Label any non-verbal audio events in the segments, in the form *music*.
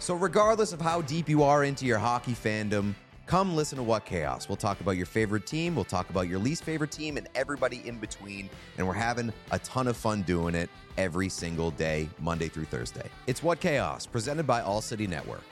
So, regardless of how deep you are into your hockey fandom, come listen to What Chaos. We'll talk about your favorite team, we'll talk about your least favorite team, and everybody in between. And we're having a ton of fun doing it every single day, Monday through Thursday. It's What Chaos, presented by All City Network.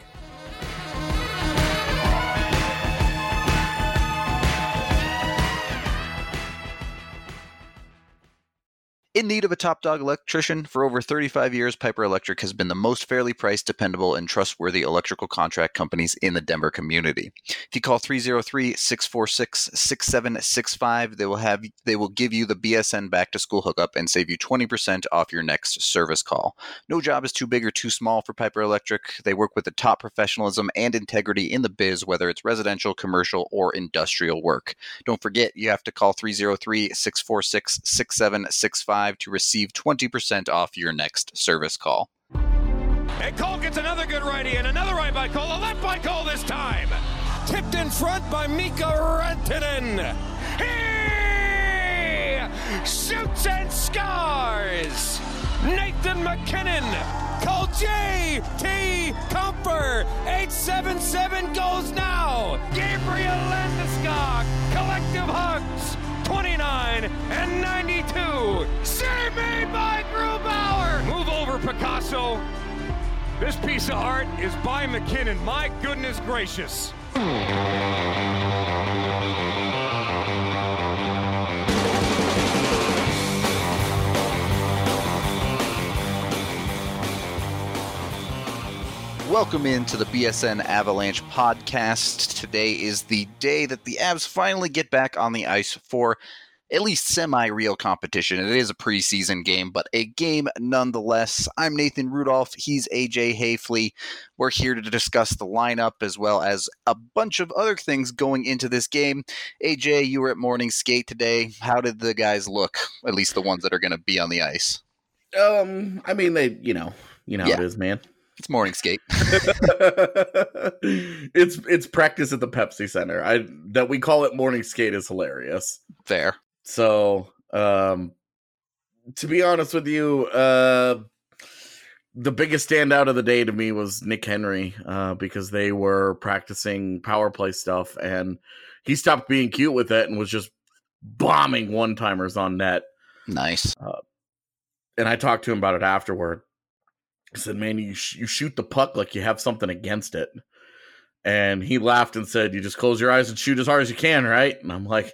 In need of a top dog electrician? For over 35 years, Piper Electric has been the most fairly priced, dependable, and trustworthy electrical contract companies in the Denver community. If you call 303-646-6765, they will have they will give you the BSN back to school hookup and save you 20% off your next service call. No job is too big or too small for Piper Electric. They work with the top professionalism and integrity in the biz, whether it's residential, commercial, or industrial work. Don't forget, you have to call 303-646-6765 to receive 20% off your next service call. And Cole gets another good righty and another right by Cole, a left by Cole this time. Tipped in front by Mikko Rantanen. He shoots and scores. Nathan MacKinnon. Call J.T. Compher. 877 goes now. Gabriel Landeskog. Collective hugs. 29 and 92. Save made by Grubauer. Move over, Picasso. This piece of art is by MacKinnon. My goodness gracious. Welcome into the BSN Avalanche podcast. Today is the day that the Avs finally get back on the ice for at least semi real competition. It is a preseason game, but a game nonetheless. I'm Nathan Rudolph. He's AJ Haefele. We're here to discuss the lineup as well as a bunch of other things going into this game. AJ, you were at morning skate today. How did the guys look? At least the ones that are going to be on the ice. Um, I mean, they, you know, you know how Yeah. it is, man. It's morning skate. *laughs* *laughs* it's it's practice at the Pepsi Center. I that we call it morning skate is hilarious. Fair. So, um, to be honest with you, uh, the biggest standout of the day to me was Nick Henry, uh, because they were practicing power play stuff, and he stopped being cute with it and was just bombing one timers on net. Nice. Uh, and I talked to him about it afterward. I said, "Man, you sh- you shoot the puck like you have something against it." And he laughed and said, "You just close your eyes and shoot as hard as you can, right?" And I'm like,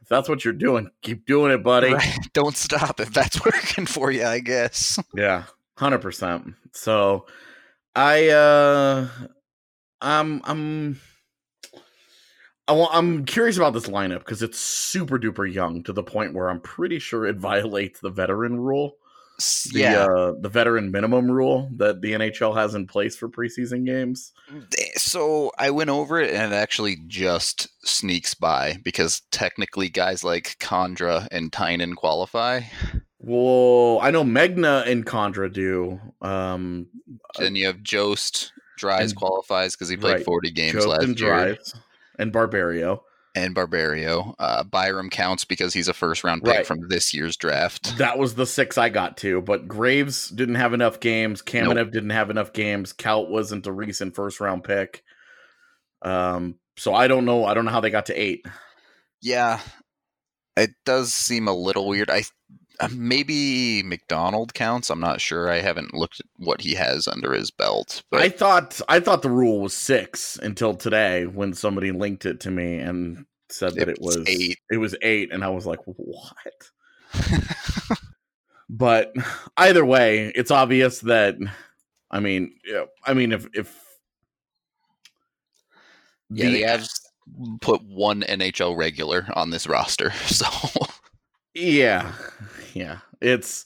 "If that's what you're doing, keep doing it, buddy." Right. *laughs* Don't stop if that's *laughs* working for you, I guess. Yeah, hundred percent. So, I uh, I'm I'm. I'm curious about this lineup because it's super duper young to the point where I'm pretty sure it *laughs* violates the veteran rule. The yeah. uh, the veteran minimum rule that the NHL has in place for preseason games. So I went over it and it actually just sneaks by because technically guys like Condra and Tynan qualify. Well, I know Megna and Condra do. Um, Then you have Jost Dries And- qualifies because he played right, 40 games Jost last and year. Drives and Barberio. And Barberio. Uh, Byram counts because he's a first round pick Right. from this year's draft. That was the six I got to, but Graves didn't have enough games. Kamenev didn't have enough games. Kaut wasn't a recent first round pick. Um, so I don't know. I don't know how they got to eight. Yeah, it does seem a little weird. I Uh, maybe MacDonald counts. I'm not sure. I haven't looked at what he has under his belt. But I thought I thought the rule was six until today when somebody linked it to me and said that it It was eight. It was eight, and I was like, what? *laughs* but either way, it's obvious that I mean, I mean, if if yeah, the Avs put one NHL regular on this roster. *laughs* So Yeah, yeah, it's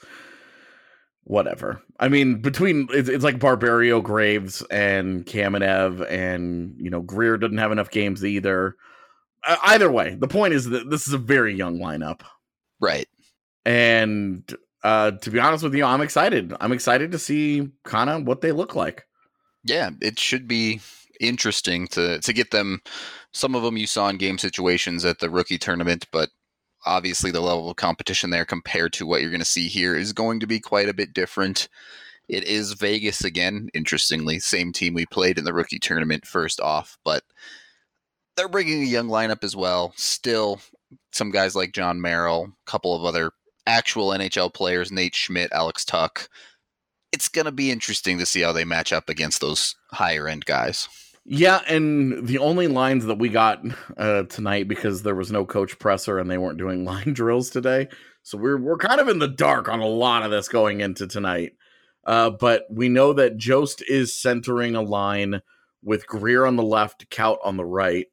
whatever. I mean, between it's, it's like Barberio, Graves, and Kamenev, and you know Greer doesn't have enough games either. Uh, either way, the point is that this is a very young lineup, right. and uh, to be honest with you, I'm excited. I'm excited to see kind of what they look like. Yeah, it should be interesting to to get them. Some of them you saw in game situations at the rookie tournament, but obviously the level of competition there compared to what you're going to see here is going to be quite a bit different. It is Vegas again, interestingly, same team we played in the rookie tournament first off, but they're bringing a young lineup as well. Still, some guys like Jon Merrill, a couple of other actual NHL players, Nate Schmidt, Alex Tuch. It's going to be interesting to see how they match up against those higher end guys. Yeah, and the only lines that we got uh, tonight because there was no coach presser and they weren't doing *laughs* line drills today, so we're we're kind of in the dark on a lot of this going into tonight. Uh, but we know that Jost is centering a line with Greer on the left, Kaut on the right,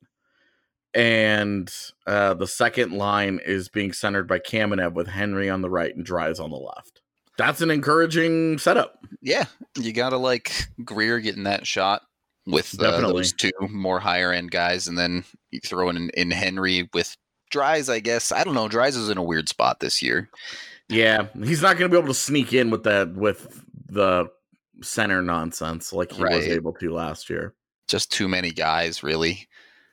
and uh, the second line is being centered by Kamenev with Henry on the right and Dries on the left. That's an encouraging setup. Yeah, you got to like Greer getting that shot with uh, those two more higher end guys, and then you throw in, in Henry with Dries. I guess I don't know. Dries is in a weird spot this year. Yeah, he's not going to be able to sneak in with that with the center nonsense like he was able to last year. Just too many guys, really.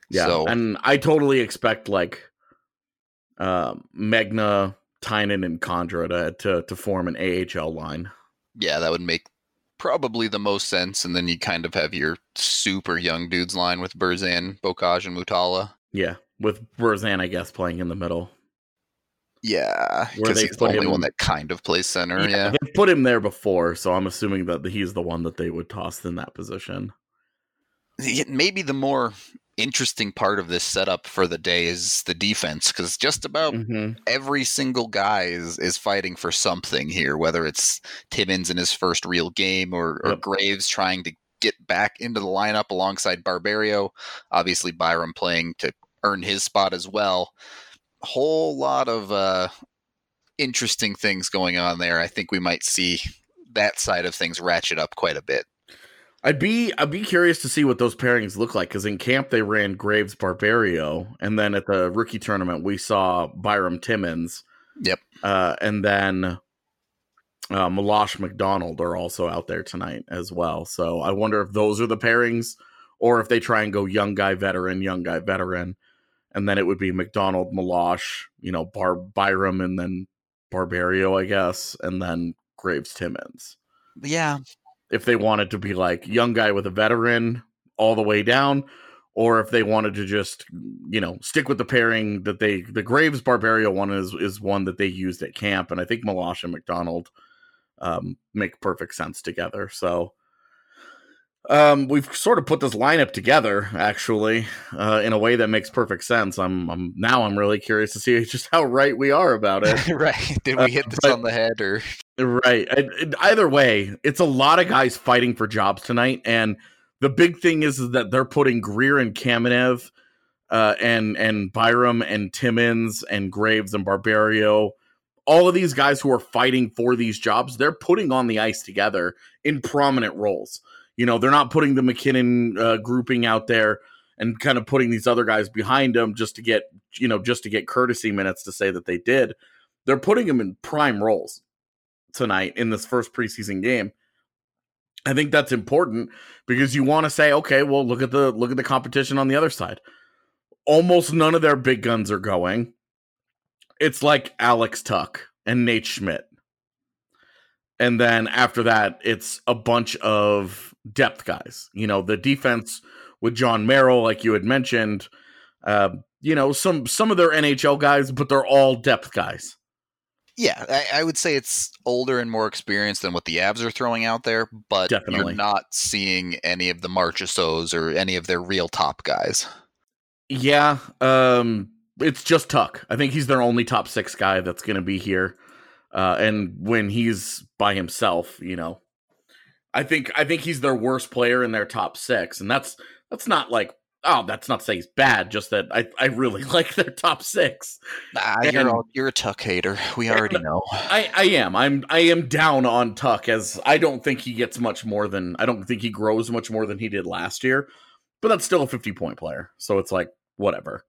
Yeah, So and I totally expect like um Megna, Tynan, and Condra to, to to form an AHL line. yeah, that would make probably the most sense. And then you kind of have your super young dudes line with Burzan, Beaucage, and Mutala. Yeah, with Burzan, I guess, playing in the middle. Yeah, because he's the only him- one that kind of plays center. Yeah. they put him there before, so I'm assuming that he's the one that they would toss in that position. Yeah, maybe the more interesting part of this setup for the day is the defense because just about Mhm. every single guy is, is fighting for something here whether it's timmins in his first real game or, or Yep. graves trying to get back into the lineup alongside barberio obviously byram playing to earn his spot as well whole lot of uh, interesting things going on there i think we might see that side of things ratchet up quite a bit I'd be I'd be curious to see what those pairings look like because in camp they ran Graves Barberio, and then at the rookie tournament we saw Byram Timmins. Yep. Uh, and then uh, Milosh MacDonald are also out there tonight as well. So I wonder if those are the pairings, or if they try and go young guy veteran, young guy veteran, and then it would be MacDonald, Milosh, you know, Bar Byram, and then Barberio, I guess, and then Graves Timmins yeah if they wanted to be like young guy with a veteran all the way down or if they wanted to just you know stick with the pairing that they the graves barberio one is is one that they used at camp and i think Milosh and macdonald um make perfect sense together. So um we've sort of put this lineup together actually uh in a way that makes perfect sense i'm i'm now i'm really curious to see *laughs* just how right we are about it *laughs* right did we Uh, hit this but- on the head or Right. And Either way, it's a lot of guys fighting for jobs tonight, and the big thing is, is that they're putting Greer and Kamenev, uh, and and Byram and Timmins and Graves and Barberio, all of these guys who are fighting for these jobs, they're putting on the ice together in prominent roles. You know, they're not putting the MacKinnon uh, grouping out there and kind of putting these other guys behind them just to get you know just to get courtesy minutes to say that they did. They're putting them in prime roles tonight in this first preseason game. I think that's important because you want to say, okay, well, look at the look at the competition on the other side. Almost none of their big guns are going. It's like Alex Tuch and Nate Schmidt. And then after that, it's a bunch of depth guys. You know, the defense with Jon Merrill, like you had mentioned, uh, you know, some some of their NHL guys, but they're all depth guys Yeah, I, I, would say it's older and more experienced than what the Avs are throwing out there, but Definitely. you're not seeing any of the Marchessaults or any of their real top guys. Yeah, um, it's just Tuch. I think he's their only top six guy that's going to be here. Uh, and when he's by himself, you know, I think I think he's their worst player in their top six, and that's that's not like oh, that's not to say he's bad, just that I, I really *laughs* like their top six. Nah, and, you're all, you're a Tuch hater. We already know. I, I am. I'm I am down on Tuch as I don't think he gets much more than I don't think he grows much more than he did last year. But that's still a 50 point player. So it's like whatever.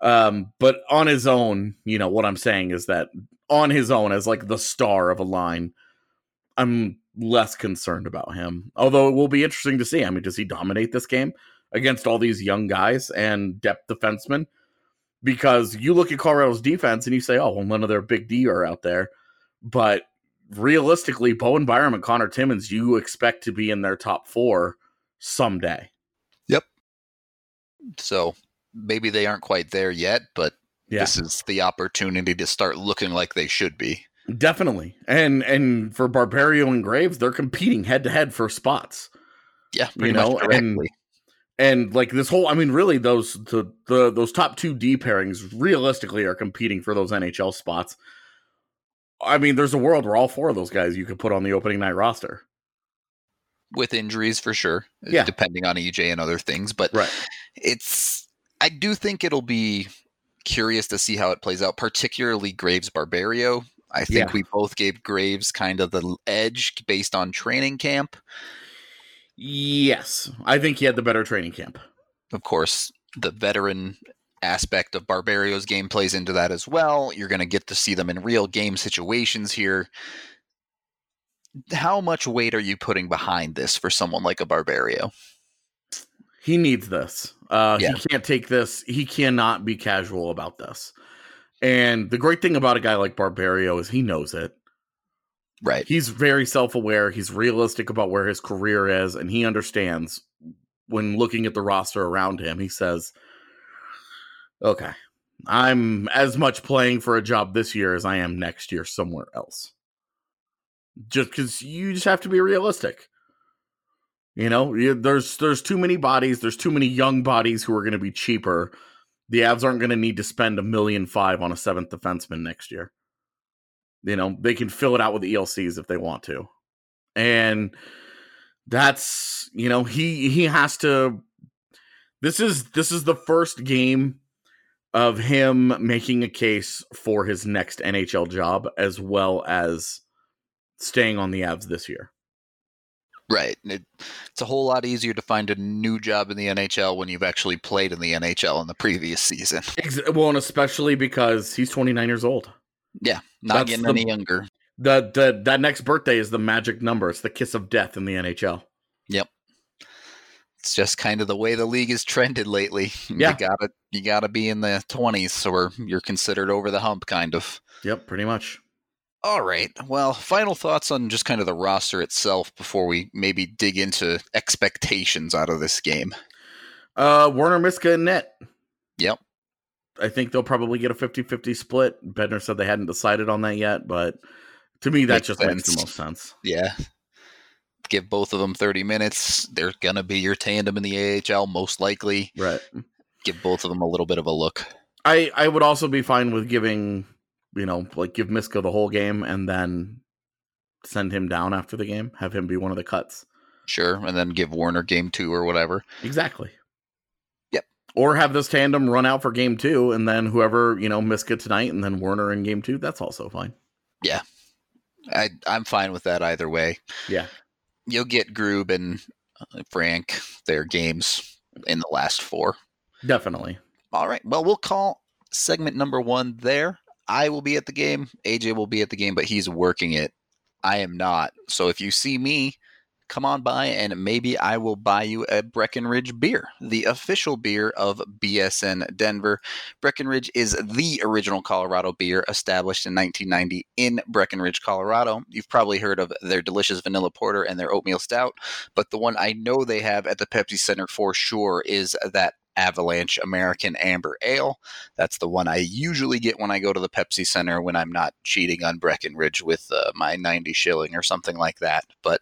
Um, but on his own, you know, what I'm saying is that on his own as like the star of a line, I'm less concerned about him. Although it will be interesting to see. I mean, does he dominate this game? against all these young guys and depth defensemen because you look at Colorado's defense and you say, oh, well, none of their big D are out there. But realistically, Bowen Byram and Conor Timmins, you expect to be in their top four someday. Yep. So maybe they aren't quite there yet, but yeah. this is the opportunity to start looking like they should be. Definitely. And and for Barberio and Graves, they're competing head to head for spots. Yeah, you know, and and like this whole i mean really those the, the those top two d pairings realistically are competing for those nhl spots i mean there's a world where all four of those guys you could put on the opening night roster with injuries for sure eh, yeah. depending on ej and other things but right. it's i do think it'll be curious to see how it plays out particularly graves barberio i think yeah. we both gave graves kind of the edge based on training camp Yes, I think he had the better training camp. Of course, the veteran aspect of Barberio's game plays into that as well. You're going to get to see them in real game situations here. How much weight are you putting behind this for someone like a Barberio? He needs this. Uh, yeah. He can't take this. He cannot be casual about this. And the great thing about a guy like Barberio is he knows it. Right. He's very self aware. He's realistic about where his career is, and he understands when looking at the roster around him. He says, okay, I'm as much playing for a job this year as I am next year somewhere else. Just because you just have to be realistic. You know, there's there's too many bodies. There's too many young bodies who are going to be cheaper. The Avs aren't going to need to spend a million five on a seventh defenseman next year. You know, they can fill it out with ELCs if they want to. And that's, you know, he he has to this is this is the first game of him making a case for his next NHL job as well as staying on the Avs this year. Right. It, it's a whole lot easier to find a new job in the NHL when you've actually played in the NHL in the previous season. *laughs* Well, and especially because he's 29 years old. Yeah, not That's getting the, any younger. The the that next birthday is the magic number. It's the kiss of death in the NHL. Yep. It's just kind of the way the league has trended lately. *laughs* Yeah. You gotta you gotta be in the twenties or you're considered over the hump kind of. Yep, pretty much. All right. Well, final thoughts on just kind of the roster itself before we maybe dig into expectations out of this game. Uh Werner Miska and net. Yep. I think they'll probably get a 50-50 split. Bednar said they hadn't decided on that yet, but to me that makes just sense. makes the most sense. Yeah. Give both of them 30 minutes. They're going to be your tandem in the AHL most likely. Right. Give both of them a little bit of a look. I I would also be fine with giving, you know, like give Miska the whole game and then send him down after the game, have him be one of the cuts. Sure, and then give Werner game 2 or whatever. Exactly Yep. or have this tandem run out for game two, and then whoever you know Miska tonight, and then Werner in game two. That's also fine. Yeah, I I'm fine with that either way. Yeah, you'll get Groob and uh, Frank their games in the last four. Definitely. All right. Well, we'll call segment number one there. I will be at the game. AJ will be at the game, but he's working it. I am not. So if you see me come on by and maybe I will buy you a Breckenridge beer, the official beer of BSN Denver. Breckenridge is the original Colorado beer established in 1990 in Breckenridge, Colorado. You've probably heard of their delicious vanilla porter and their oatmeal stout, but the one I know they have at the Pepsi Center for sure is that Avalanche American Amber Ale. That's the one I usually get when I go to the Pepsi Center when I'm not cheating on Breckenridge with uh, my 90 shilling or something like that. But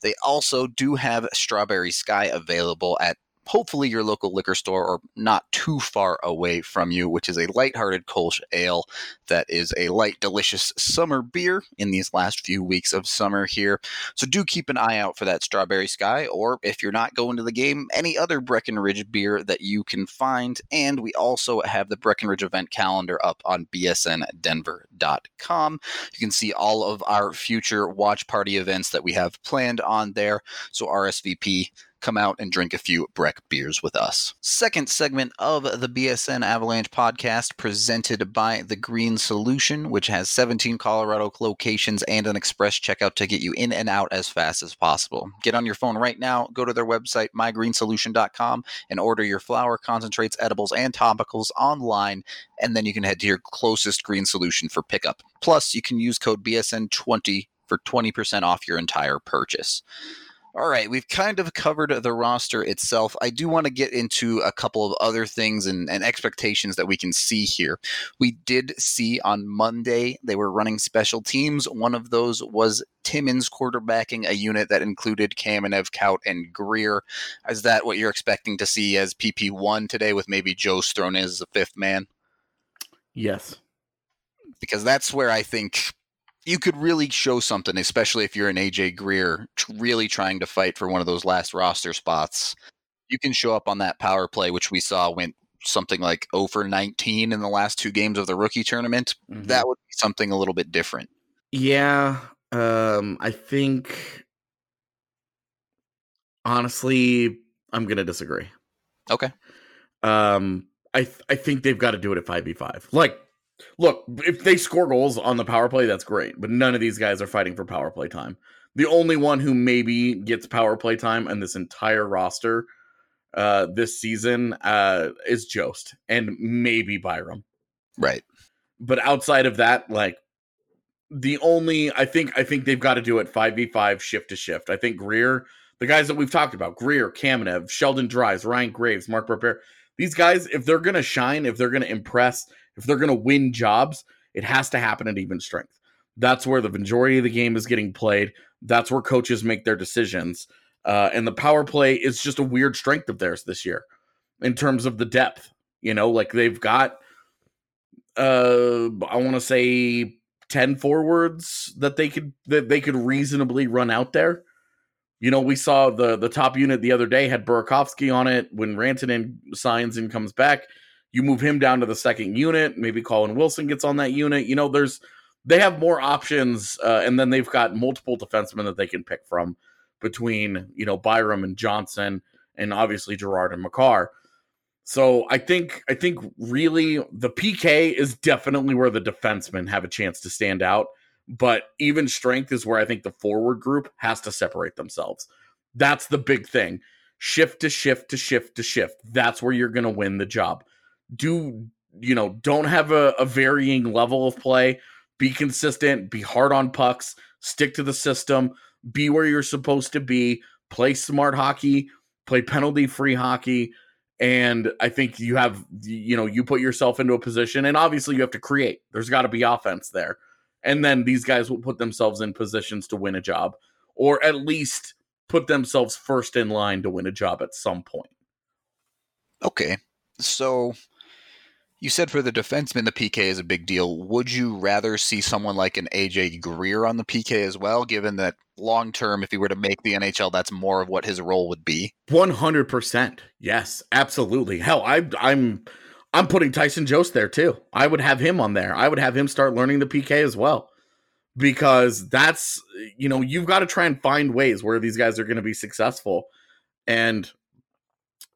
they also do have Strawberry Sky available at hopefully your local liquor store or not too far away from you, which is a lighthearted Kolsch ale that is a light, delicious summer beer in these last few weeks of summer here. So do keep an eye out for that Strawberry Sky, or if you're not going to the game, any other Breckenridge beer that you can find. And we also have the Breckenridge event calendar up on bsndenver.com. You can see all of our future watch party events that we have planned on there. So RSVP come out and drink a few Breck beers with us. Second segment of the BSN Avalanche podcast presented by The Green Solution, which has 17 Colorado locations and an express checkout to get you in and out as fast as possible. Get on your phone right now, go to their website, mygreensolution.com, and order your flower, concentrates, edibles, and topicals online, and then you can head to your closest green solution for pickup. Plus, you can use code BSN20 for 20% off your entire purchase. All right, we've kind of covered the roster itself. I do want to get into a couple of other things and, and, expectations that we can see here. We did see on Monday they were running special teams. One of those was Timmins quarterbacking a unit that included Kamenev, Kaut, and Greer. Is that what you're expecting to see as PP1 today with maybe Jost thrown in as a fifth man? Yes. Because that's where I think you could really show something, especially if you're an AJ Greer really trying to fight for one of those last roster spots. You can show up on that power play, which we saw went something like over 19 in the last two games of the rookie tournament. Mm-hmm. That would be something a little bit different. Yeah. Um, I think honestly, I'm gonna disagree. Okay. Um, I th- I think they've got to do it at five v five. Like Look, if they score goals on the power play, that's great. But none of these guys are fighting for power play time. The only one who maybe gets power play time on this entire roster uh, this season uh, is Jost and maybe Byram. Right. But outside of that, like the only I think I think they've got to do it five v five shift to shift. I think Greer, the guys that we've talked about, Greer, Kamenev, Sheldon Dries, Ryan Graves, Mark Barberio, these guys, if they're gonna shine, if they're gonna impress, if they're going to win jobs, it has to happen at even strength. That's where the majority of the game is getting played. That's where coaches make their decisions. Uh, and the power play is just a weird strength of theirs this year in terms of the depth. You know, like they've got, uh, I want to say 10 forwards that they could that they could reasonably run out there. You know, we saw the the top unit the other day had Burakovsky on it when Rantanen signs and comes back. You move him down to the second unit. Maybe Colin Wilson gets on that unit. You know, there's they have more options, uh, and then they've got multiple defensemen that they can pick from between you know Byram and Johnson, and obviously Girard and Makar. So I think I think really the PK is definitely where the defensemen have a chance to stand out. But even strength is where I think the forward group has to separate themselves. That's the big thing. Shift to shift to shift to shift. That's where you're going to win the job do you know don't have a, a varying level of play be consistent be hard on pucks stick to the system be where you're supposed to be play smart hockey play penalty free hockey and i think you have you know you put yourself into a position and obviously you have to create. There's got to be offense there and then these guys will put themselves in positions to win a job or at least put themselves first in line to win a job at some point. Okay so you said for the defenseman, the PK is a big deal. Would you rather see someone like an AJ Greer on the PK as well, given that long term, if he were to make the NHL, that's more of what his role would be? One hundred percent. Yes, absolutely. Hell, I, I'm I'm putting Tyson Jost there too. I would have him on there. I would have him start learning the PK as well. Because that's you know, you've got to try and find ways where these guys are going to be successful. And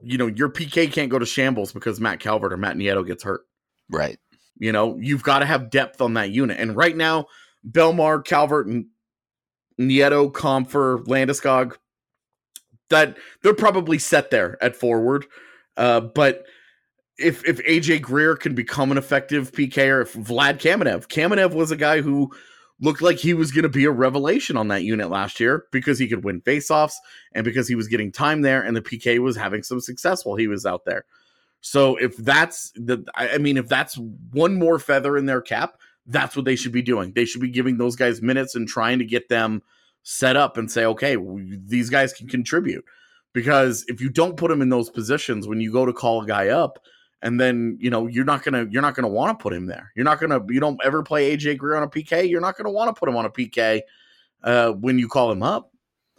you know, your PK can't go to shambles because Matt Calvert or Matt Nieto gets hurt. Right. You know, you've got to have depth on that unit. And right now, Bellemare, Calvert, and Nieto, Compher, Landeskog, that they're probably set there at forward. Uh, but if if AJ Greer can become an effective PK or if Vlad Kamenev, Kamenev was a guy who looked like he was going to be a revelation on that unit last year because he could win faceoffs and because he was getting time there and the PK was having some success while he was out there. So if that's the, I mean, if that's one more feather in their cap, that's what they should be doing. They should be giving those guys minutes and trying to get them set up and say, okay, these guys can contribute. Because if you don't put them in those positions when you go to call a guy up, and then you know you're not gonna you're not gonna want to put him there. You're not gonna you don't ever play AJ Greer on a PK. You're not gonna want to put him on a PK uh, when you call him up.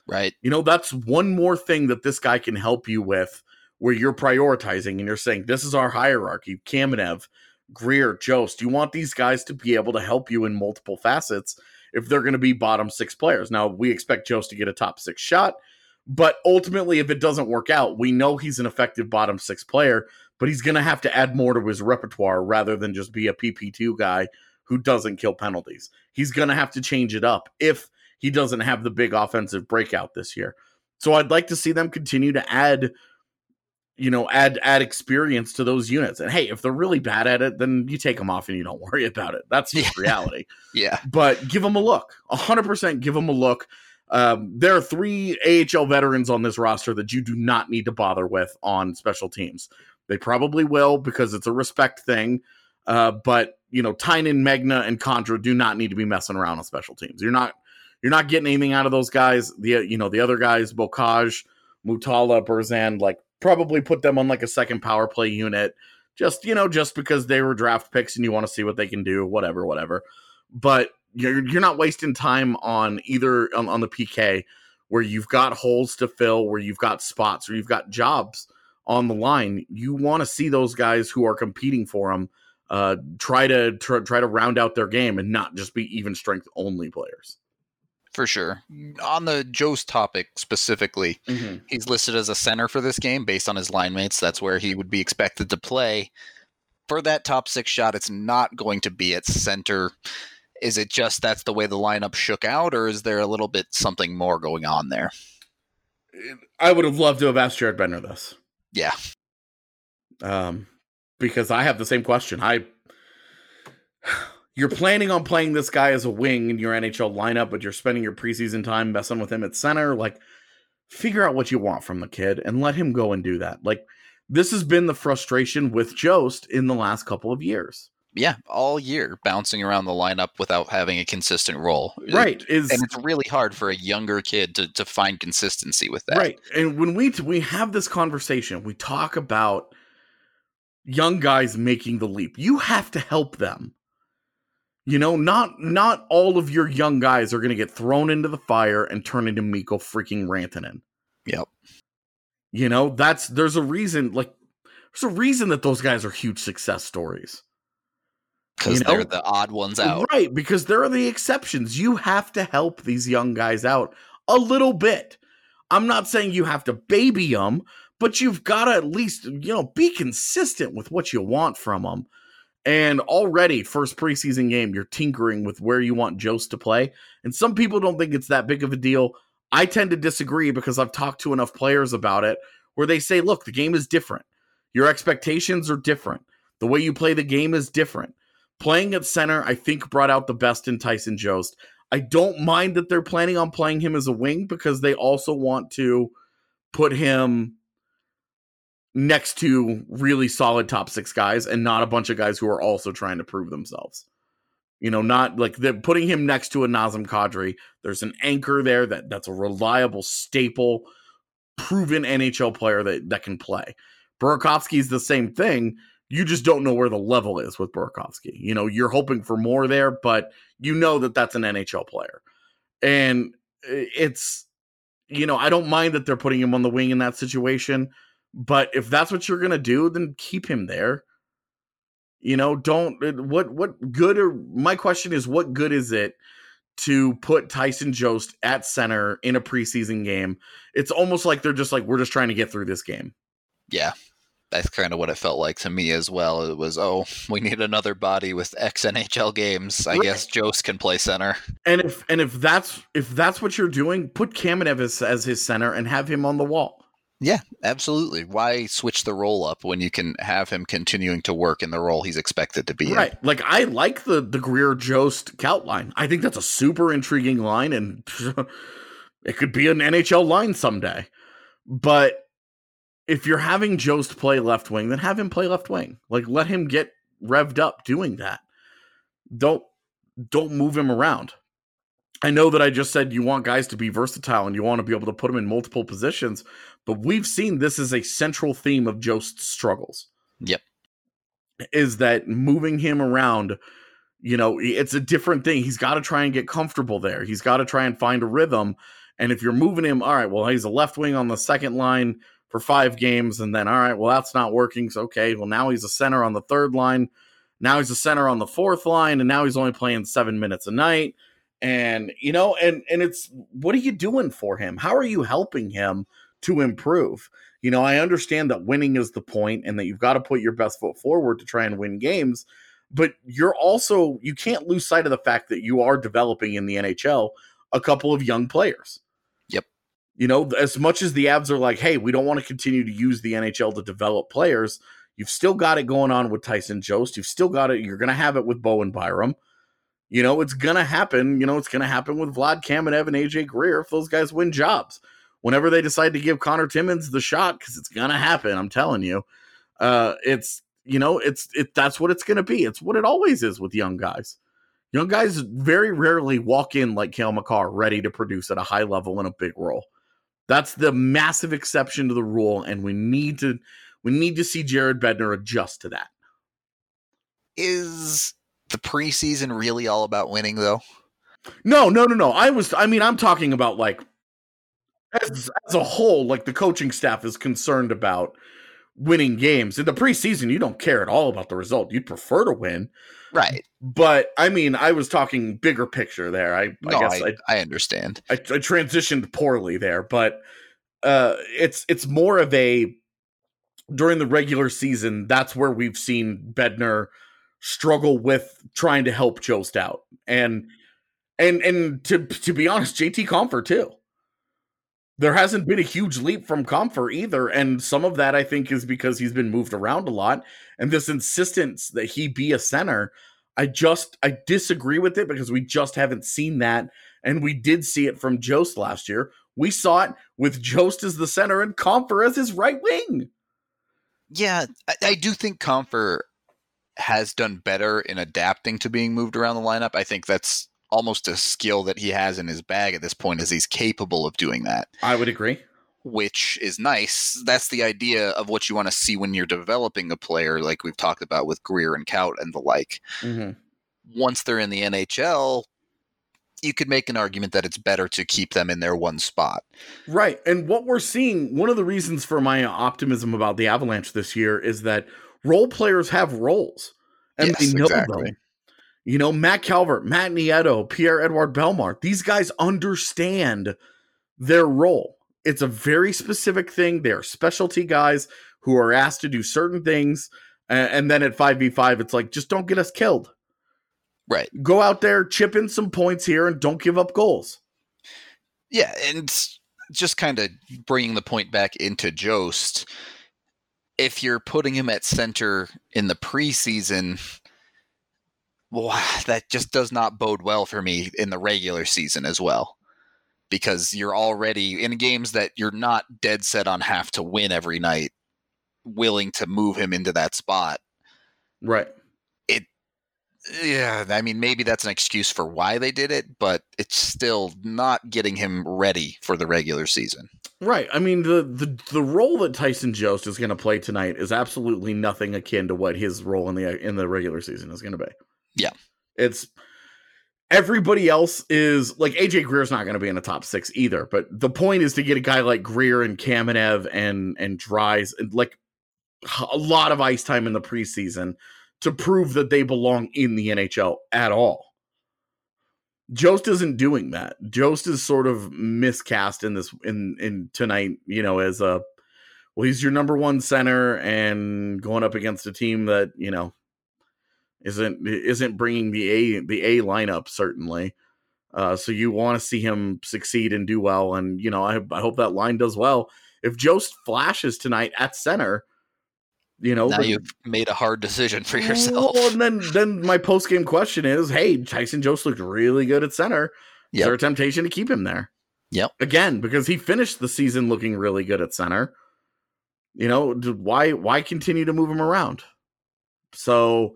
Right. You know that's one more thing that this guy can help you with, where you're prioritizing and you're saying this is our hierarchy. Kamenev, Greer, Jost. You want these guys to be able to help you in multiple facets if they're going to be bottom six players. Now we expect Jost to get a top six shot, but ultimately, if it doesn't work out, we know he's an effective bottom six player but he's going to have to add more to his repertoire rather than just be a PP2 guy who doesn't kill penalties. He's going to have to change it up if he doesn't have the big offensive breakout this year. So I'd like to see them continue to add you know add add experience to those units. And hey, if they're really bad at it, then you take them off and you don't *laughs* worry about it. That's just reality. *laughs* Yeah. But give them a look. 100% give them a look. Um, there are three AHL veterans on this roster that you do not need to bother with on special teams. They probably will because it's a respect thing. Uh, but you know, Tynan, Megna, and Condra do not need to be messing around on special teams. You're not you're not getting anything out of those guys. The you know the other guys, Beaucage, Mutala, Burzan, like probably put them on like a second power play unit. Just you know, just because they were draft picks and you want to see what they can do, whatever, whatever. But you're you're not wasting time on either on, on the PK where you've got holes to fill, where you've got spots, where you've got jobs on the line. You want to see those guys who are competing for them uh, try to try, try to round out their game and not just be even strength only players. For sure. On the Jost topic specifically, Mhm. he's listed as a center for this game based on his line mates. That's where he would be expected to play. For that top six shot, it's not going to be at center. Is it just that's the way the lineup shook out, or is there a little bit something more going on there? I would have loved to have asked Jared Bednar this. Yeah. um, because I have the same question. I you're planning on playing this guy as a wing in your NHL lineup, but you're spending your preseason time messing with him at center. Like, figure out what you want from the kid and let him go and do that. Like, this has been the frustration with Jost in the last couple of years. Yeah, all year bouncing around the lineup without having a consistent role. Right, is- and it's really hard for a younger kid to, to find consistency with that. Right. And when we we have this conversation, we talk about young guys making the leap. You have to help them. You know, not not all of your young guys are going to get thrown into the fire and turn into Mikko freaking Rantanen. Yep. You know, that's there's a reason like there's a reason that those guys are huge success stories. Because You know? they're the odd ones out. Right, because there are the exceptions. You have to help these young guys out a little bit. I'm not saying you have to baby them, but you've got to at least, you know, be consistent with what you want from them. And already, first preseason game, you're tinkering with where you want Jost to play. And some people don't think it's that big of a deal. I tend to disagree because I've talked to enough players about it where they say, look, the game is different. Your expectations are different. The way you play the game is different. Playing at center, I think, brought out the best in Tyson Jost. I don't mind that they're planning on playing him as a wing because they also want to put him next to really solid top six guys and not a bunch of guys who are also trying to prove themselves. You know, not like they're putting him next to a Nazem Kadri. There's an anchor there that that's a reliable, staple, proven NHL player that that can play. Burakovsky's the same thing. You just don't know where the level is with Burakovsky. You know, you're hoping for more there, but you know that that's an NHL player. And it's, you know, I don't mind that they're putting him on the wing in that situation, but if that's what you're going to do, then keep him there. You know, don't, uh, what, what good or my question is, what good is it to put Tyson Jost at center in a preseason game? It's almost like they're just like, we're just trying to get through this game. Yeah. That's kind of what it felt like to me as well. It was, oh, *laughs* we need another body with X NHL games. I Right. guess Jost can play center. *laughs* And if and if that's if that's what you're doing, put Kamenev as, as his center and have him on the wall. Yeah, absolutely. Why switch the role up when you can have him continuing to work in the role he's expected to be in? Right. Like I like the the Greer Jost Kaut line. I think that's a super intriguing line and *laughs* it could be an NHL line someday. But if you're having Jost play left wing, then have him play left wing. Like let him get revved up doing that. Don't don't move him around. I know that I just said you want guys to be versatile and you want to be able to put them in multiple positions, but we've seen this is a central theme of Jost's struggles. Yep. Is that moving him around, you know, it's a different thing. He's got to try and get comfortable there. He's got to try and find a rhythm. And if you're moving him, all right, well, he's a left wing on the second line for five games, and then all right, well, that's not working. So okay, well, now he's a center on the third line. Now he's a center on the fourth line, and now he's only playing seven minutes a night and you know and and it's what are you doing for him how are you helping him to improve you know i understand that winning is the point and that you've got to put your best foot forward to try and win games but you're also you can't lose sight of the fact that you are developing in the nhl a couple of young players you know as much as the avs are like hey we don't want to continue to use the nhl to develop players you've still got it going on with tyson jost you've still got it you're going to have it with bowen byram you know, it's gonna happen. You know, it's gonna happen with Vlad Kamenev and AJ Greer if those guys win jobs. Whenever they decide to give Conor Timmins the shot, because it's gonna happen, I'm telling you. Uh, it's you know, it's it that's what it's gonna be. It's what it always is with young guys. Young guys very rarely walk in like Cale Makar, ready to produce at a high level in a big role. That's the massive exception to the rule, and we need to we need to see Jared Bednar adjust to that. Is the preseason really all about winning though? No, no, no, no. I was I mean, I'm talking about like as, as a whole, like the coaching staff is concerned about winning games. In the preseason, you don't care at all about the result. You'd prefer to win. Right. But I mean, I was talking bigger picture there. I, no, I guess I, I, I understand. I, I transitioned poorly there, but uh it's it's more of a during the regular season, that's where we've seen Bednar struggle with trying to help Jost out. And and and to to be honest, JT Compher too. There hasn't been a huge leap from Compher either, and some of that I think is because he's been moved around a lot, and this insistence that he be a center. I just I disagree with it because we just haven't seen that, and we did see it from Jost last year. We saw it with Jost as the center and Compher as his right wing. Yeah, I, I do think Compher has done better in adapting to being moved around the lineup. I think that's almost a skill that he has in his bag at this point is he's capable of doing that. I would agree. Which is nice. That's the idea of what you want to see when you're developing a player, like we've talked about with Greer and Kaut and the like. Mm-hmm. Once they're in the NHL, you could make an argument that it's better to keep them in their one spot. Right. And what we're seeing, one of the reasons for my optimism about the Avalanche this year is that role players have roles and Yes, they know exactly. them. You know, Matt Calvert, Matt Nieto, Pierre Edouard Bellemare, these guys understand their role. It's a very specific thing. They are specialty guys who are asked to do certain things. And then at 5v5, it's like, just don't get us killed. Right. Go out there, chip in some points here, and don't give up goals. Yeah, and just kind of bringing the point back into Jost, if you're putting him at center in the preseason, well, that just does not bode well for me in the regular season as well. Because you're already in games that you're not dead set on have to win every night, willing to move him into that spot. Right. It, yeah, I mean, maybe that's an excuse for why they did it, but it's still not getting him ready for the regular season. Right. I mean, the the the role that Tyson Jost is going to play tonight is absolutely nothing akin to what his role in the in the regular season is going to be. Yeah. It's everybody else is like AJ Greer's not going to be in the top six either. But the point is to get a guy like Greer and Kamenev and and Dries and like a lot of ice time in the preseason to prove that they belong in the NHL at all. Jost isn't doing that. Jost is sort of miscast in this in in tonight, you know, as a well, he's your number one center and going up against a team that you know isn't isn't bringing the a the a lineup certainly. Uh, so you want to see him succeed and do well, and you know I I hope that line does well. If Jost flashes tonight at center, you know now you've made a hard decision for yourself. well, and then then my post game question is, hey, Tyson Jost looked really good at center. Is Yep. there a temptation to keep him there? Yep. Again, because he finished the season looking really good at center. You know, why why continue to move him around? So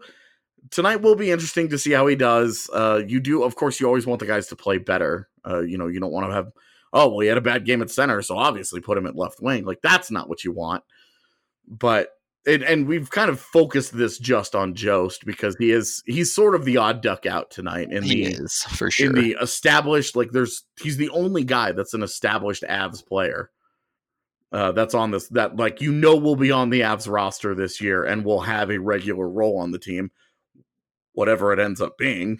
tonight will be interesting to see how he does. Uh, you do, of course, you always want the guys to play better. Uh, you know, you don't want to have, oh, well, he had a bad game at center, so obviously put him at left wing. Like that's not what you want. But and, and we've kind of focused this just on Jost because he is he's sort of the odd duck out tonight in he the is for sure. in the established like there's he's the only guy that's an established Avs player. Uh, that's on this that like you know will be on the Avs roster this year and will have a regular role on the team, whatever it ends up being.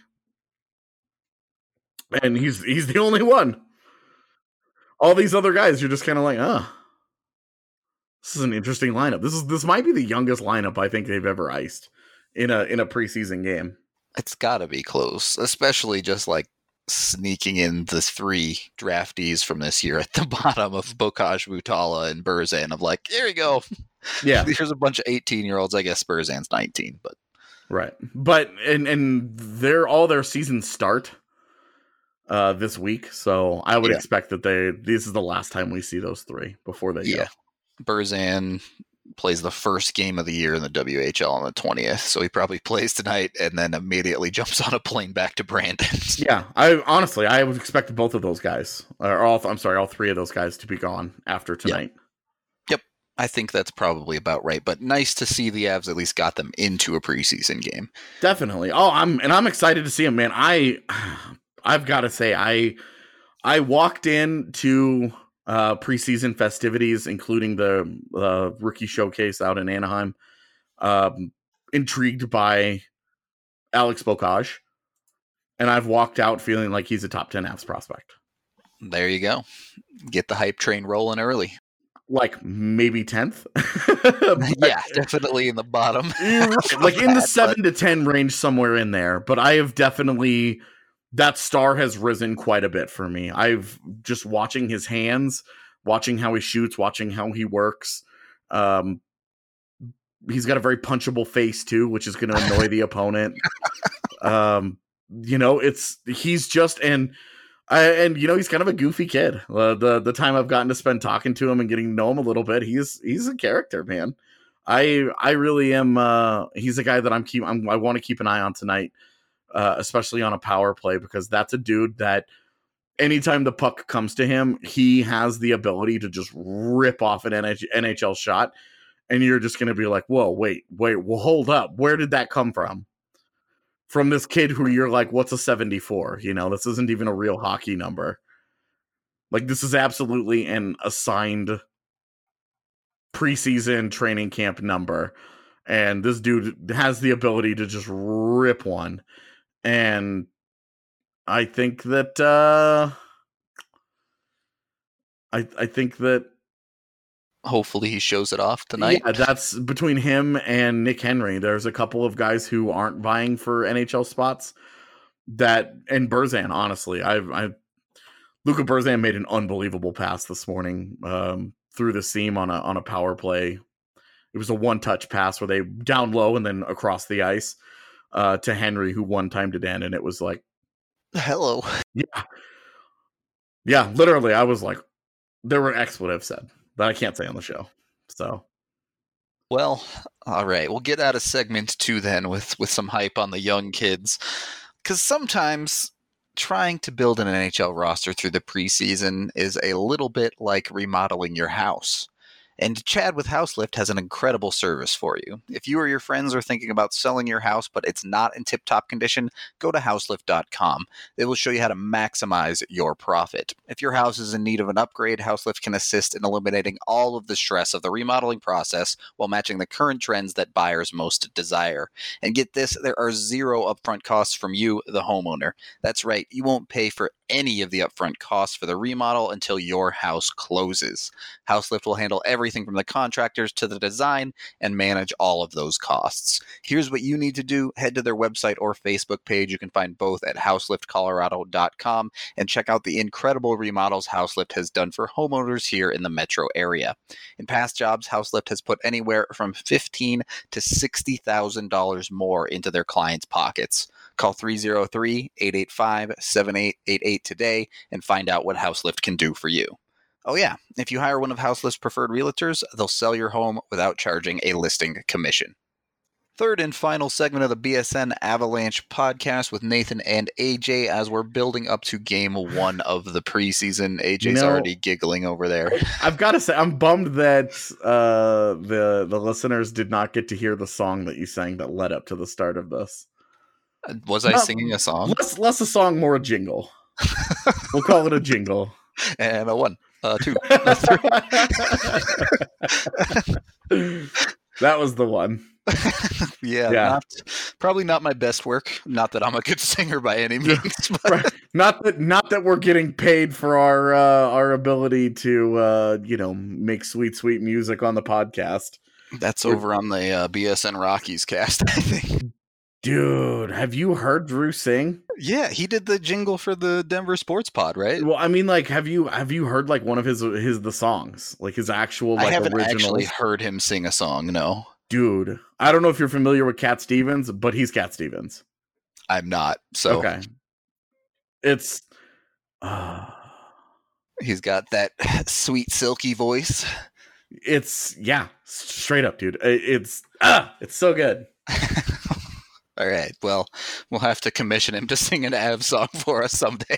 And he's he's the only one. All these other guys, you're just kind of like, ah, this is an interesting lineup. This is this might be the youngest lineup I think they've ever iced in a in a preseason game. It's got to be close, especially just like sneaking in the three draftees from this year at the *laughs* bottom of Beaucage, Mutala, and Burzan. Of like, here you go. Yeah, *laughs* here's a bunch of 18 year olds. I guess Burzan's 19, but right. But and and they're all their seasons start uh this week, so I would Yeah. expect that they this is the last time we see those three before they yeah, Burzan plays the first game of the year in the WHL on the 20th, so he probably *laughs* plays tonight and then immediately *laughs* jumps on a plane back to Brandon. *laughs* Yeah, I honestly I would expect both of those guys, or all I'm sorry, all three of those guys to be gone after tonight. I think that's probably about right, but nice to see the Avs at least got them into a preseason game. Definitely. Oh, I'm and I'm excited to see him, man. I *sighs* I've got to say I I walked in to uh preseason festivities including the uh rookie showcase out in Anaheim um intrigued by Alex Beaucage and I've walked out feeling like he's a top 10 Avs prospect. There you go. Get the hype train rolling early. Like maybe 10th. *laughs* *laughs* yeah, definitely in the bottom. *laughs* like in the Bad, seven to ten range somewhere in there but i have definitely that star has risen quite a bit for me i've just watching his hands watching how he shoots watching how he works um he's got a very punchable face too which is going to annoy the opponent um you know it's he's just and I, and you know he's kind of a goofy kid. Uh, the the time I've gotten to spend talking to him and getting to know him a little bit, he's he's a character, man. I I really am. Uh, he's a guy that I'm keep. I'm, I want to keep an eye on tonight, uh, especially on a power play because that's a dude that anytime the puck comes to him, he has the ability to just rip off an NH- NHL shot, and you're just gonna be like, whoa, wait, wait, well, hold up, where did that come from? From this kid who you're like, what's a 74? You know, this isn't even a real hockey number. Like this is absolutely an assigned preseason training camp number and this dude has the ability to just rip one and i think that uh i i think that Hopefully he shows it off tonight. yeah, that's between him and Nick Henry. There's a couple of guys who aren't vying for NHL spots that and Burzan, honestly. I've I Luka Burzan made an unbelievable pass this morning um through the seam on a on a power play. It was a one touch pass where they down low and then across the ice uh to Henry who one timed it in and it was like Hello. yeah. Yeah, literally I was like there were expletives said that I can't say on the show. So Well, all right. We'll get out of segment two then with with some hype on the young kids, because sometimes trying to build an NHL roster through the preseason is a little bit like remodeling your house. And Chad with Houselift has an incredible service for you. If you or your friends are thinking about selling your house but it's not in tip top condition, go to houselift.com. They will show you how to maximize your profit. If your house is in need of an upgrade, Houselift can assist in eliminating all of the stress of the remodeling process while matching the current trends that buyers most desire. And get this, there are zero upfront costs from you, the homeowner. That's right, you won't pay for any of the upfront costs for the remodel until your house closes. Houselift will handle everything from the contractors to the design and manage all of those costs. Here's what you need to do head to their website or Facebook page. You can find both at houseliftcolorado.com and check out the incredible remodels Houselift has done for homeowners here in the metro area. In past jobs, Houselift has put anywhere from fifteen to sixty thousand dollars more into their clients' pockets. Call 303 885 7888 today and find out what Houselift can do for you. Oh, yeah. If you hire one of Houselift's Preferred Realtors, they'll sell your home without charging a listing commission. Third and final segment of the BSN Avalanche podcast with Nathan and AJ as we're building up to game one of the preseason. AJ's You know- already giggling over there. *laughs* I've got to say, I'm bummed that uh, the the listeners did not get to hear the song that you sang that led up to the start of this. Was I Not- singing a song? Less less a song, more a jingle. *laughs* we'll call it a jingle. And a one, a two, *laughs* a three. *laughs* that was the one. yeah, Yeah. Not, probably not my best work. Not that I'm a good singer by any means, but Right. Not that not that we're getting paid for our uh, our ability to uh, you know make sweet sweet music on the podcast. that's over on the uh, BSN Rockies cast, I think. Dude, have you heard Drew sing? Yeah, he did the jingle for the Denver Sports Pod, right? Well, I mean, like, have you have you heard like one of his his the songs, like his actual like I haven't original? actually heard him sing a song. No, Dude, I don't know if you're familiar with Cat Stevens, but he's Cat Stevens. I'm not. So Okay, it's. Uh, he's got that *sighs* sweet, silky voice. it's yeah, straight up, dude. It's ah, it's so good. *laughs* All right. Well, we'll have to commission him to sing an Av song for us someday.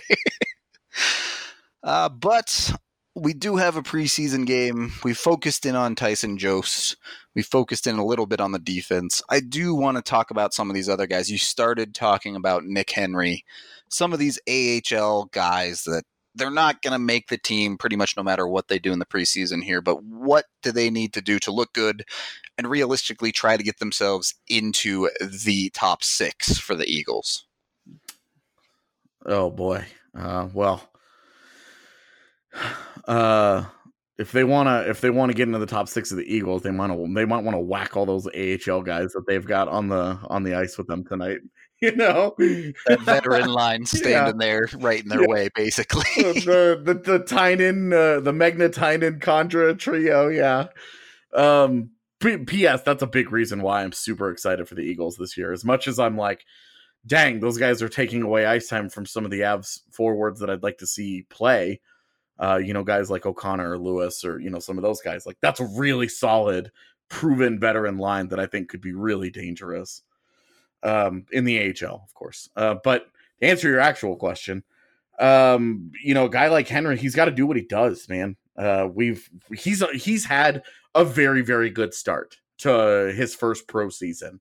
*laughs* uh, but we do have a preseason game. We focused in on Tyson Jost. We focused in a little bit on the defense. I do want to talk about some of these other guys. You started talking about Nick Henry, some of these AHL guys that they're not going to make the team pretty much no matter what they do in the preseason here. But what do they need to do to look good and realistically try to get themselves into the top six for the Eagles? Oh boy. Uh, well, uh, if they wanna if they want to get into the top six of the Eagles, they might they might want to whack all those AHL guys that they've got on the on the ice with them tonight. *laughs* You know, That veteran line *laughs* standing there right in their Yeah. way, basically. *laughs* the the the Tynan uh, the Megna Tynan Condra trio, yeah. Um. P- P.S. That's a big reason why I'm super excited for the Eagles this year. As much as I'm like, dang, those guys are taking away ice time from some of the Avs forwards that I'd like to see play. Uh, you know, guys like O'Connor or Lewis or you know some of those guys. Like that's a really solid, proven veteran line that I think could be really dangerous. Um, in the AHL, of course. Uh, but to answer your actual question, um, you know, a guy like Henry, he's got to do what he does, man. Uh, we've he's he's had a very very good start to his first pro season,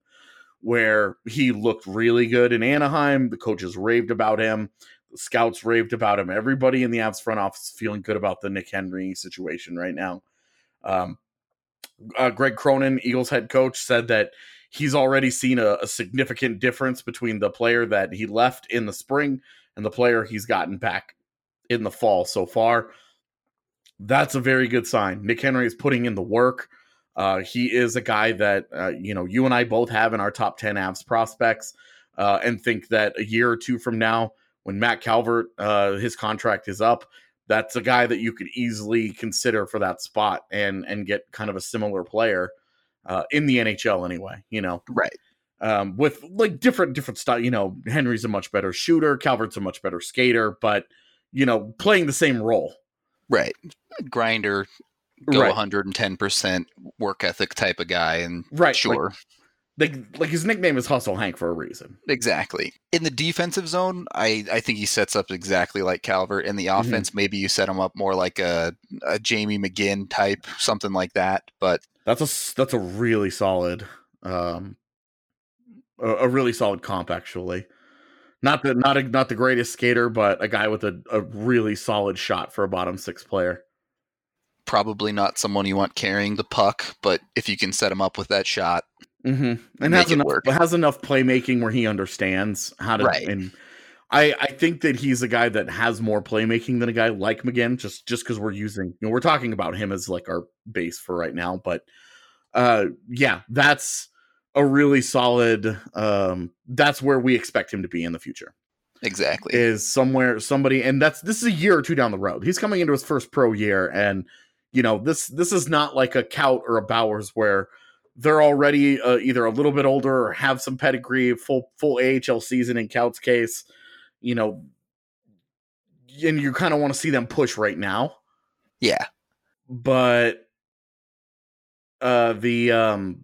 where he looked really good in Anaheim. The coaches raved about him. The scouts raved about him. Everybody in the Avs front office feeling good about the Nick Henry situation right now. Um, uh, Greg Cronin, Eagles head coach, said that he's already seen a, a significant difference between the player that he left in the spring and the player he's gotten back in the fall so far. That's a very good sign. Nick Henry is putting in the work. Uh, he is a guy that uh, you know you and I both have in our top ten Avs prospects, uh, and think that a year or two from now, when Matt Calvert uh, his contract is up, that's a guy that you could easily consider for that spot and and get kind of a similar player uh, in the NHL anyway. You know, right. um, with like different different style. You know, Henry's a much better shooter, Calvert's a much better skater, but you know, playing the same role. Right. Grinder, go Right. 110% work ethic type of guy. And Right, sure. Like like his nickname is Hustle Hank for a reason. Exactly. In the defensive zone, I, I think he sets up exactly like Calvert. In the Mm-hmm. offense, maybe you set him up more like a, a Jamie McGinn type, something like that. But That's a that's a really solid, um, a, a really solid comp actually. Not the not a, not the greatest skater, but a guy with a, a really solid shot for a bottom six player. probably not someone you want carrying the puck. But if you can set him up with that shot, Mm-hmm. And has enough has enough playmaking where he understands how to. Right. And I I think that he's a guy that has more playmaking than a guy like McGinn. Just just because we're using you know we're talking about him as like our base for right now, but uh yeah, that's a really solid. Um, that's where we expect him to be in the future. exactly. Is somewhere somebody, and that's this is a year or two down the road. He's coming into his first pro year, and you know this this is not like a Kaut or a Bowers where they're already uh, either a little bit older or have some pedigree, full full AHL season in Kaut's case, you know, and you kind of want to see them push right now. Yeah. But uh the um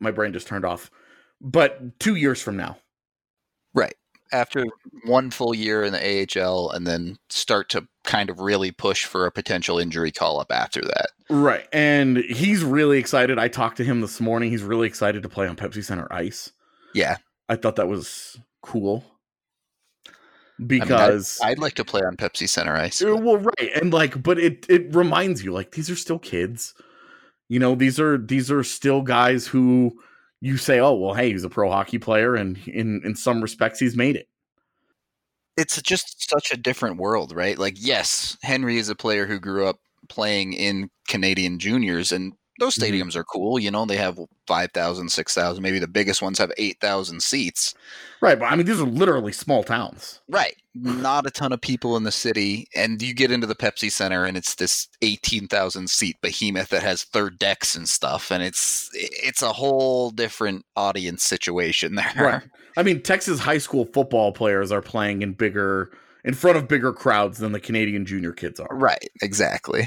my brain just turned off. But 2 years from now. Right. After one full year in the AHL and then start to kind of really push for a potential injury call up after that. Right. And he's really excited. I talked to him this morning. He's really excited to play on Pepsi Center ice. Yeah. I thought that was cool. I mean, Because I'd, like to play on Pepsi Center ice. Uh, well right and like but it it reminds you like these are still kids you know these are these are still guys who you say oh well hey he's a pro hockey player and in in some respects he's made it it's just such a different world, right? Like, yes, Henry is a player who grew up playing in Canadian juniors, and those Mhm. stadiums are cool. You know, they have 5,000, 6,000, maybe the biggest ones have 8,000 seats. right but i mean these are literally small towns Right. Not a ton of people in the city. And you get into the Pepsi Center, and it's this 18,000 seat behemoth that has third decks and stuff. And it's it's a whole different audience situation *laughs* there. right i mean texas high school football players are playing in bigger in front of bigger crowds than the canadian junior kids are Right. Exactly.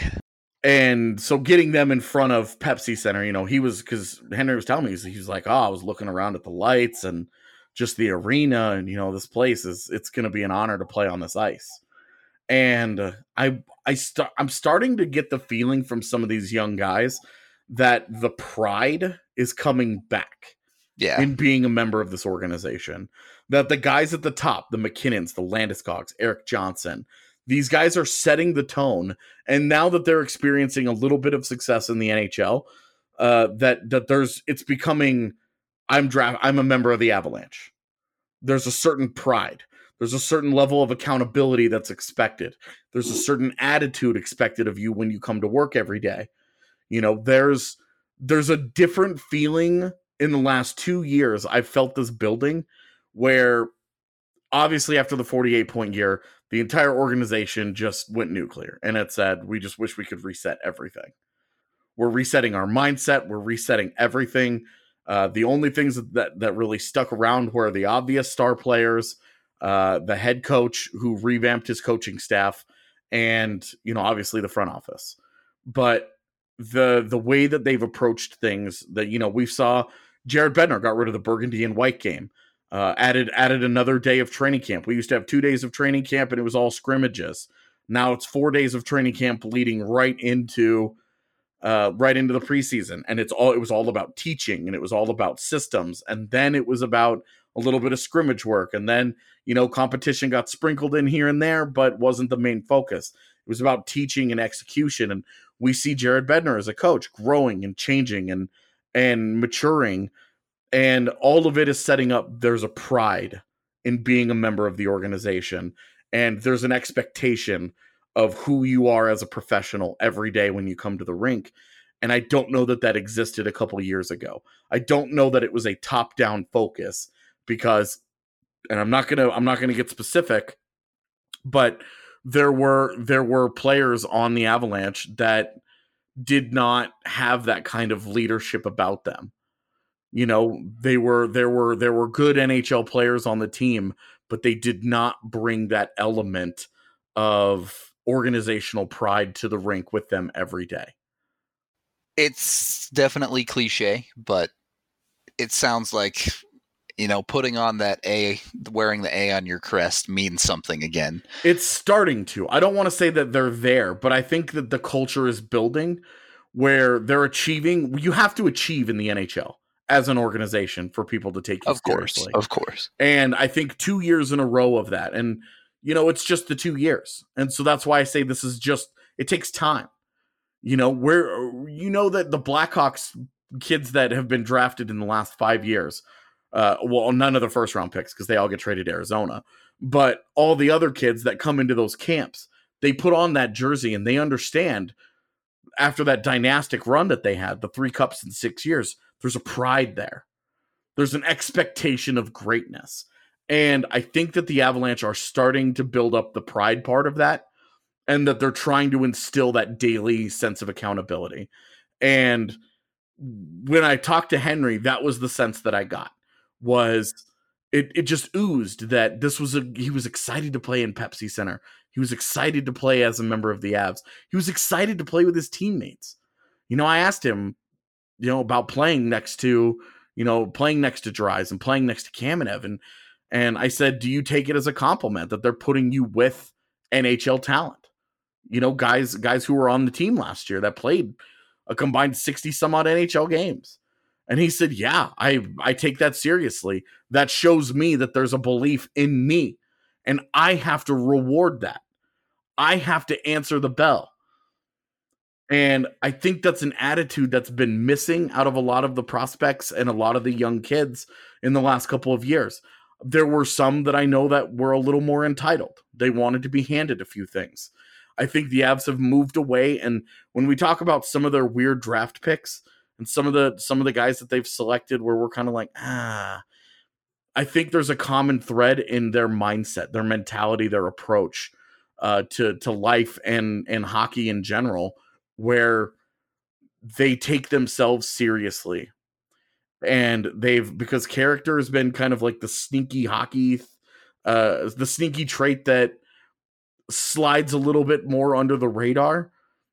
And so getting them in front of Pepsi Center, you know, he was because Henry was telling me he's, he's like, oh, I was looking around at the lights and just the arena, and you know, this place is it's going to be an honor to play on this ice. And uh, I I start I'm starting to get the feeling from some of these young guys that the pride is coming back Yeah. in being a member of this organization. That the guys at the top, the MacKinnons, the Landeskog's, Erik Johnson, these guys are setting the tone. And now that they're experiencing a little bit of success in the NHL, uh, that that there's it's becoming I'm draft I'm a member of the Avalanche. There's a certain pride. There's a certain level of accountability that's expected. There's a certain attitude expected of you when you come to work every day. You know, there's there's a different feeling in the last 2 years I've felt this building where obviously after the 48 point year the entire organization just went nuclear and it said we just wish we could reset everything. We're resetting our mindset we're resetting everything. Uh, the only things that that really stuck around were the obvious star players uh, the head coach who revamped his coaching staff and you know obviously the front office. But the the way that they've approached things that you know we saw jared bednar got rid of the burgundy and white game uh, added added another day of training camp. We used to have two days of training camp, and it was all scrimmages. Now it's four days of training camp, leading right into uh, right into the preseason, and it's all it was all about teaching, and it was all about systems, and then it was about a little bit of scrimmage work, and then you know competition got sprinkled in here and there, but wasn't the main focus. It was about teaching and execution, and we see Jared Bednar as a coach growing and changing and and maturing and all of it is setting up there's a pride in being a member of the organization and there's an expectation of who you are as a professional every day when you come to the rink and i don't know that that existed a couple years ago. I don't know that it was a top down focus because and i'm not to i'm not to get specific but there were there were players on the avalanche that did not have that kind of leadership about them you know they were there were there were good nhl players on the team but they did not bring that element of organizational pride to the rink with them every day. It's definitely cliche, but it sounds like you know putting on that A, wearing the A on your crest means something again. it's starting to. I don't want to say that they're there but i think that the culture is building where they're achieving you have to achieve in the nhl as an organization for people to take you Of course, of course. And I think two years in a row of that. And, you know, it's just the two years. And so that's why I say this is just, it takes time. You know, where, you know, that the Blackhawks kids that have been drafted in the last five years, uh, well, none of the first round picks because they all get traded to Arizona, but all the other kids that come into those camps, they put on that jersey and they understand after that dynastic run that they had, the three cups in six years, there's a pride there. There's an expectation of greatness. And I think that the Avalanche are starting to build up the pride part of that and that they're trying to instill that daily sense of accountability. And when I talked to Henry, that was the sense that I got was it it just oozed that this was a he was excited to play in Pepsi Center. He was excited to play as a member of the Avs. He was excited to play with his teammates. You know, I asked him, you know, about playing next to, you know, playing next to Dries and playing next to Kamenev. And and I said, Do you take it as a compliment that they're putting you with NHL talent? You know, guys, guys who were on the team last year that played a combined 60 some odd NHL games. And he said, Yeah, I, I take that seriously. That shows me that there's a belief in me. And I have to reward that. I have to answer the bell. And I think that's an attitude that's been missing out of a lot of the prospects and a lot of the young kids in the last couple of years. There were some that I know that were a little more entitled. They wanted to be handed a few things. I think the Avs have moved away and when we talk about some of their weird draft picks and some of the some of the guys that they've selected where we're kind of like, ah, I think there's a common thread in their mindset, their mentality, their approach uh, to to life and and hockey in general, where they take themselves seriously, and they've because character has been kind of like the sneaky hockey, uh, the sneaky trait that slides a little bit more under the radar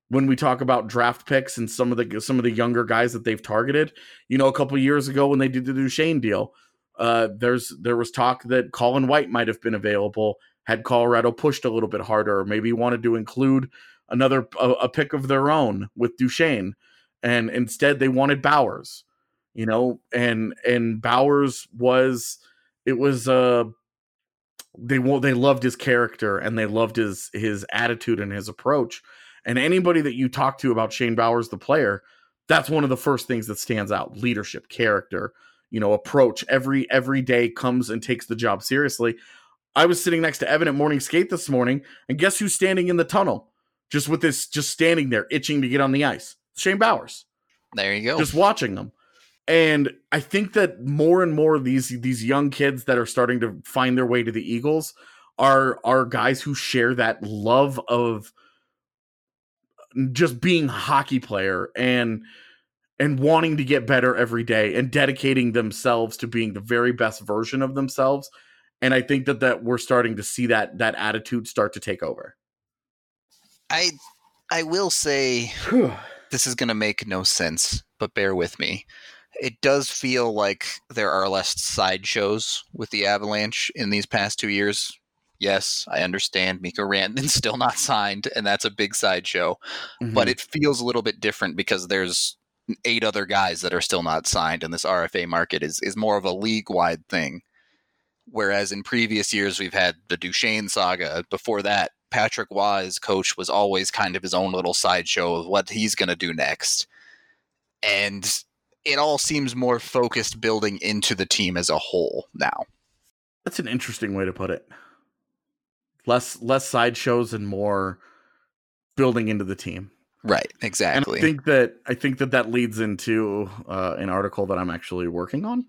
when we talk about draft picks and some of the some of the younger guys that they've targeted. You know, a couple years ago when they did the Duchene deal, uh, there's there was talk that Colin White might have been available had Colorado pushed a little bit harder, or maybe wanted to include another a, a pick of their own with Duchene, and instead they wanted Bowers, you know, and and Bowers was it was uh they they loved his character and they loved his his attitude and his approach, and anybody that you talk to about Shane Bowers the player, that's one of the first things that stands out: leadership, character you know approach every every day comes and takes the job seriously. I was sitting next to evan at morning skate this morning and guess who's standing in the tunnel just with this just standing there itching to get on the ice. Shane bowers. There you go. Just watching them and i think that more and more of these these young kids that are starting to find their way to the eagles are are guys who share that love of just being hockey player and and wanting to get better every day and dedicating themselves to being the very best version of themselves. And i think that that we're starting to see that that attitude start to take over i i will say this is going to make no sense but bear with me it does feel like there are less sideshows with the avalanche in these past two years yes, I understand Mikko Rantanen's *laughs* still not signed, and that's a big sideshow. Mm-hmm. But it feels a little bit different because there's eight other guys that are still not signed, and this RFA market is is more of a league wide thing. Whereas in previous years we've had the Duchene saga. Before that, Patrick Wise, coach, was always kind of his own little sideshow of what he's going to do next, and it all seems more focused building into the team as a whole now. That's an interesting way to put it. Less less sideshows and more building into the team. Right, exactly. And I think that I think that that leads into uh, an article that I'm actually working on.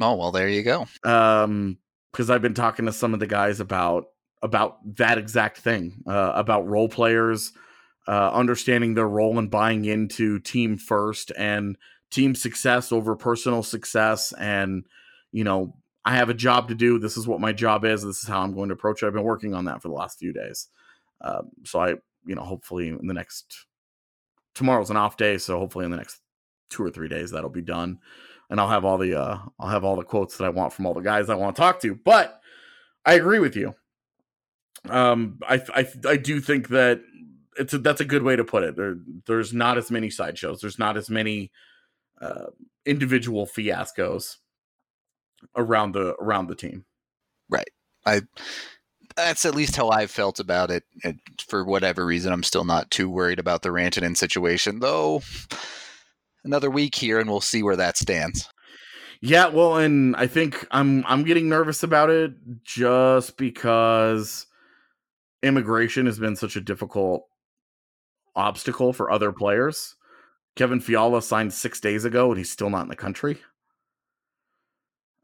Oh well, there you go. Um, because I've been talking to some of the guys about about that exact thing, uh, about role players, uh, understanding their role and buying into team first and team success over personal success, and you know, I have a job to do. This is what my job is. This is how I'm going to approach it. I've been working on that for the last few days. Um, so I, you know, hopefully in the next tomorrow's an off day, so hopefully in the next two or three days that'll be done, and I'll have all the uh, I'll have all the quotes that I want from all the guys I want to talk to. But I agree with you. Um, I I I do think that it's a, that's a good way to put it. There, there's not as many sideshows. There's not as many uh, individual fiascos around the around the team. Right. I that's at least how I've felt about it. And for whatever reason, I'm still not too worried about the Rantanen situation, though. Another week here, and we'll see where that stands. Yeah, well, and I think I'm I'm getting nervous about it just because immigration has been such a difficult obstacle for other players. Kevin Fiala signed six days ago, and he's still not in the country.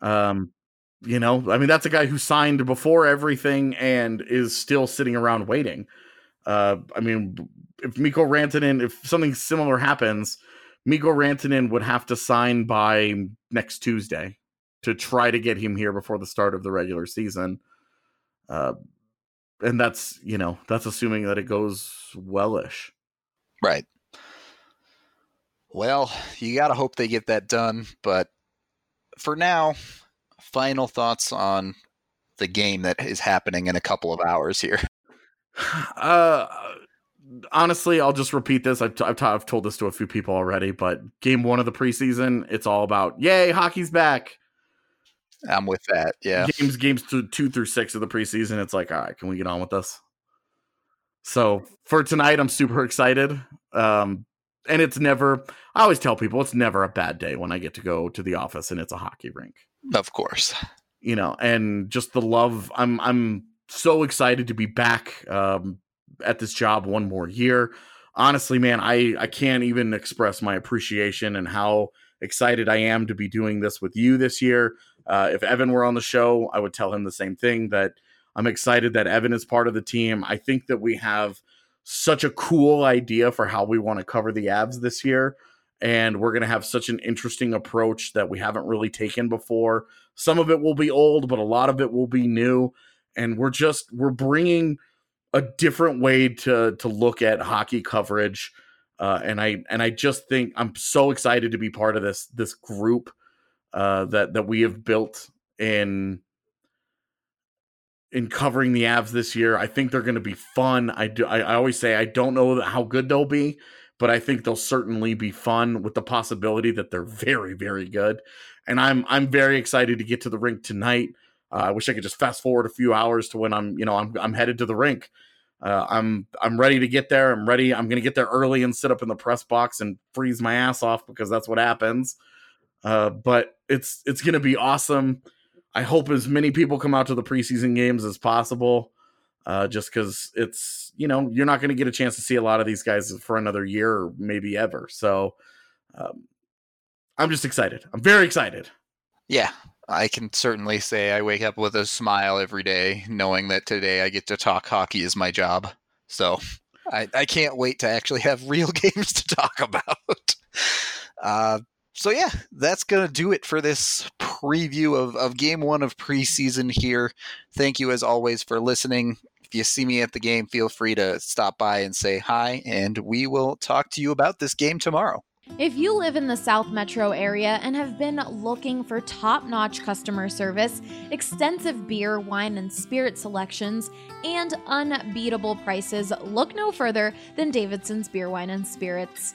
Um, you know, I mean, that's a guy who signed before everything and is still sitting around waiting. Uh, I mean, if Mikko Rantanen, if something similar happens, Mikko Rantanen would have to sign by next Tuesday to try to get him here before the start of the regular season. Uh, and that's you know that's assuming that it goes wellish. Right. Well, you got to hope they get that done. But for now, final thoughts on the game that is happening in a couple of hours here. *laughs* Uh, honestly, I'll just repeat this. I've, t- I've, t- I've told this to a few people already, but game one of the preseason, it's all about yay, hockey's back. I'm with that. Yeah. Games games two, two through six of the preseason, it's like, all right, can we get on with this? So for tonight, I'm super excited. Um, and it's never I always tell people it's never a bad day when I get to go to the office and it's a hockey rink. Of course. You know, and just the love I'm I'm so excited to be back um, at this job one more year. Honestly, man, I I can't even express my appreciation and how excited I am to be doing this with you this year. Uh, if Evan were on the show, I would tell him the same thing that I'm excited that Evan is part of the team. I think that we have such a cool idea for how we want to cover the Avs this year. And we're going to have such an interesting approach that we haven't really taken before. Some of it will be old, but a lot of it will be new. And we're just, we're bringing a different way to, to look at hockey coverage. Uh, and I, and I just think I'm so excited to be part of this, this group uh, that, that we have built in, in covering the Avs this year. I think they're going to be fun. I do. I, I, always say I don't know how good they'll be, but I think they'll certainly be fun with the possibility that they're *laughs* very, very good. And I'm I'm very excited to get to the rink tonight. Uh, I wish I could just fast forward a few hours to when I'm you know I'm I'm headed to the rink. Uh, I'm I'm ready to get there. I'm ready. I'm to get there early and sit up in the press box and freeze my ass off because that's what happens. Uh, but it's it's to be awesome. I hope as many people come out to the preseason games as possible. Uh, just because it's you know you're not going to get a chance to see a lot of these guys for another year or maybe ever. So um, I'm just excited. I'm very excited. Yeah, I can certainly say I wake up with a smile every day, knowing that today I get to talk hockey is my job. So I, I can't wait to actually have real *laughs* games to talk about. Uh, so yeah, that's gonna do it for this preview of, of game one of preseason here. Thank you as always for listening. If you see me at the game, feel free to stop by and say hi, and we will talk to you about this game tomorrow. If you live in the South Metro area and have been looking for top notch customer service, extensive beer, wine, and spirit selections, and unbeatable prices, look no further than Davidson's Beer, Wine, and Spirits.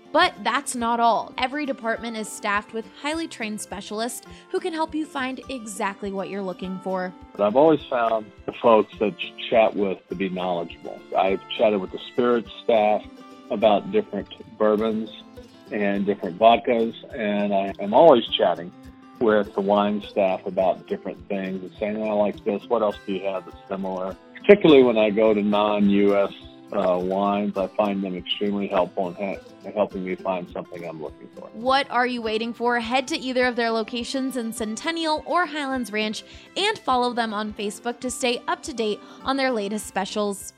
but that's not all. Every department is staffed with highly trained specialists who can help you find exactly what you're looking for. I've always found the folks that chat with to be knowledgeable. I've chatted with the spirits staff about different bourbons and different vodkas, and I am always chatting with the wine staff about different things and saying, I like this. What else do you have that's similar? Particularly when I go to non US uh, wines. I find them extremely helpful in ha- helping me find something I'm looking for. What are you waiting for? Head to either of their locations in Centennial or Highlands Ranch and follow them on Facebook to stay up to date on their latest specials.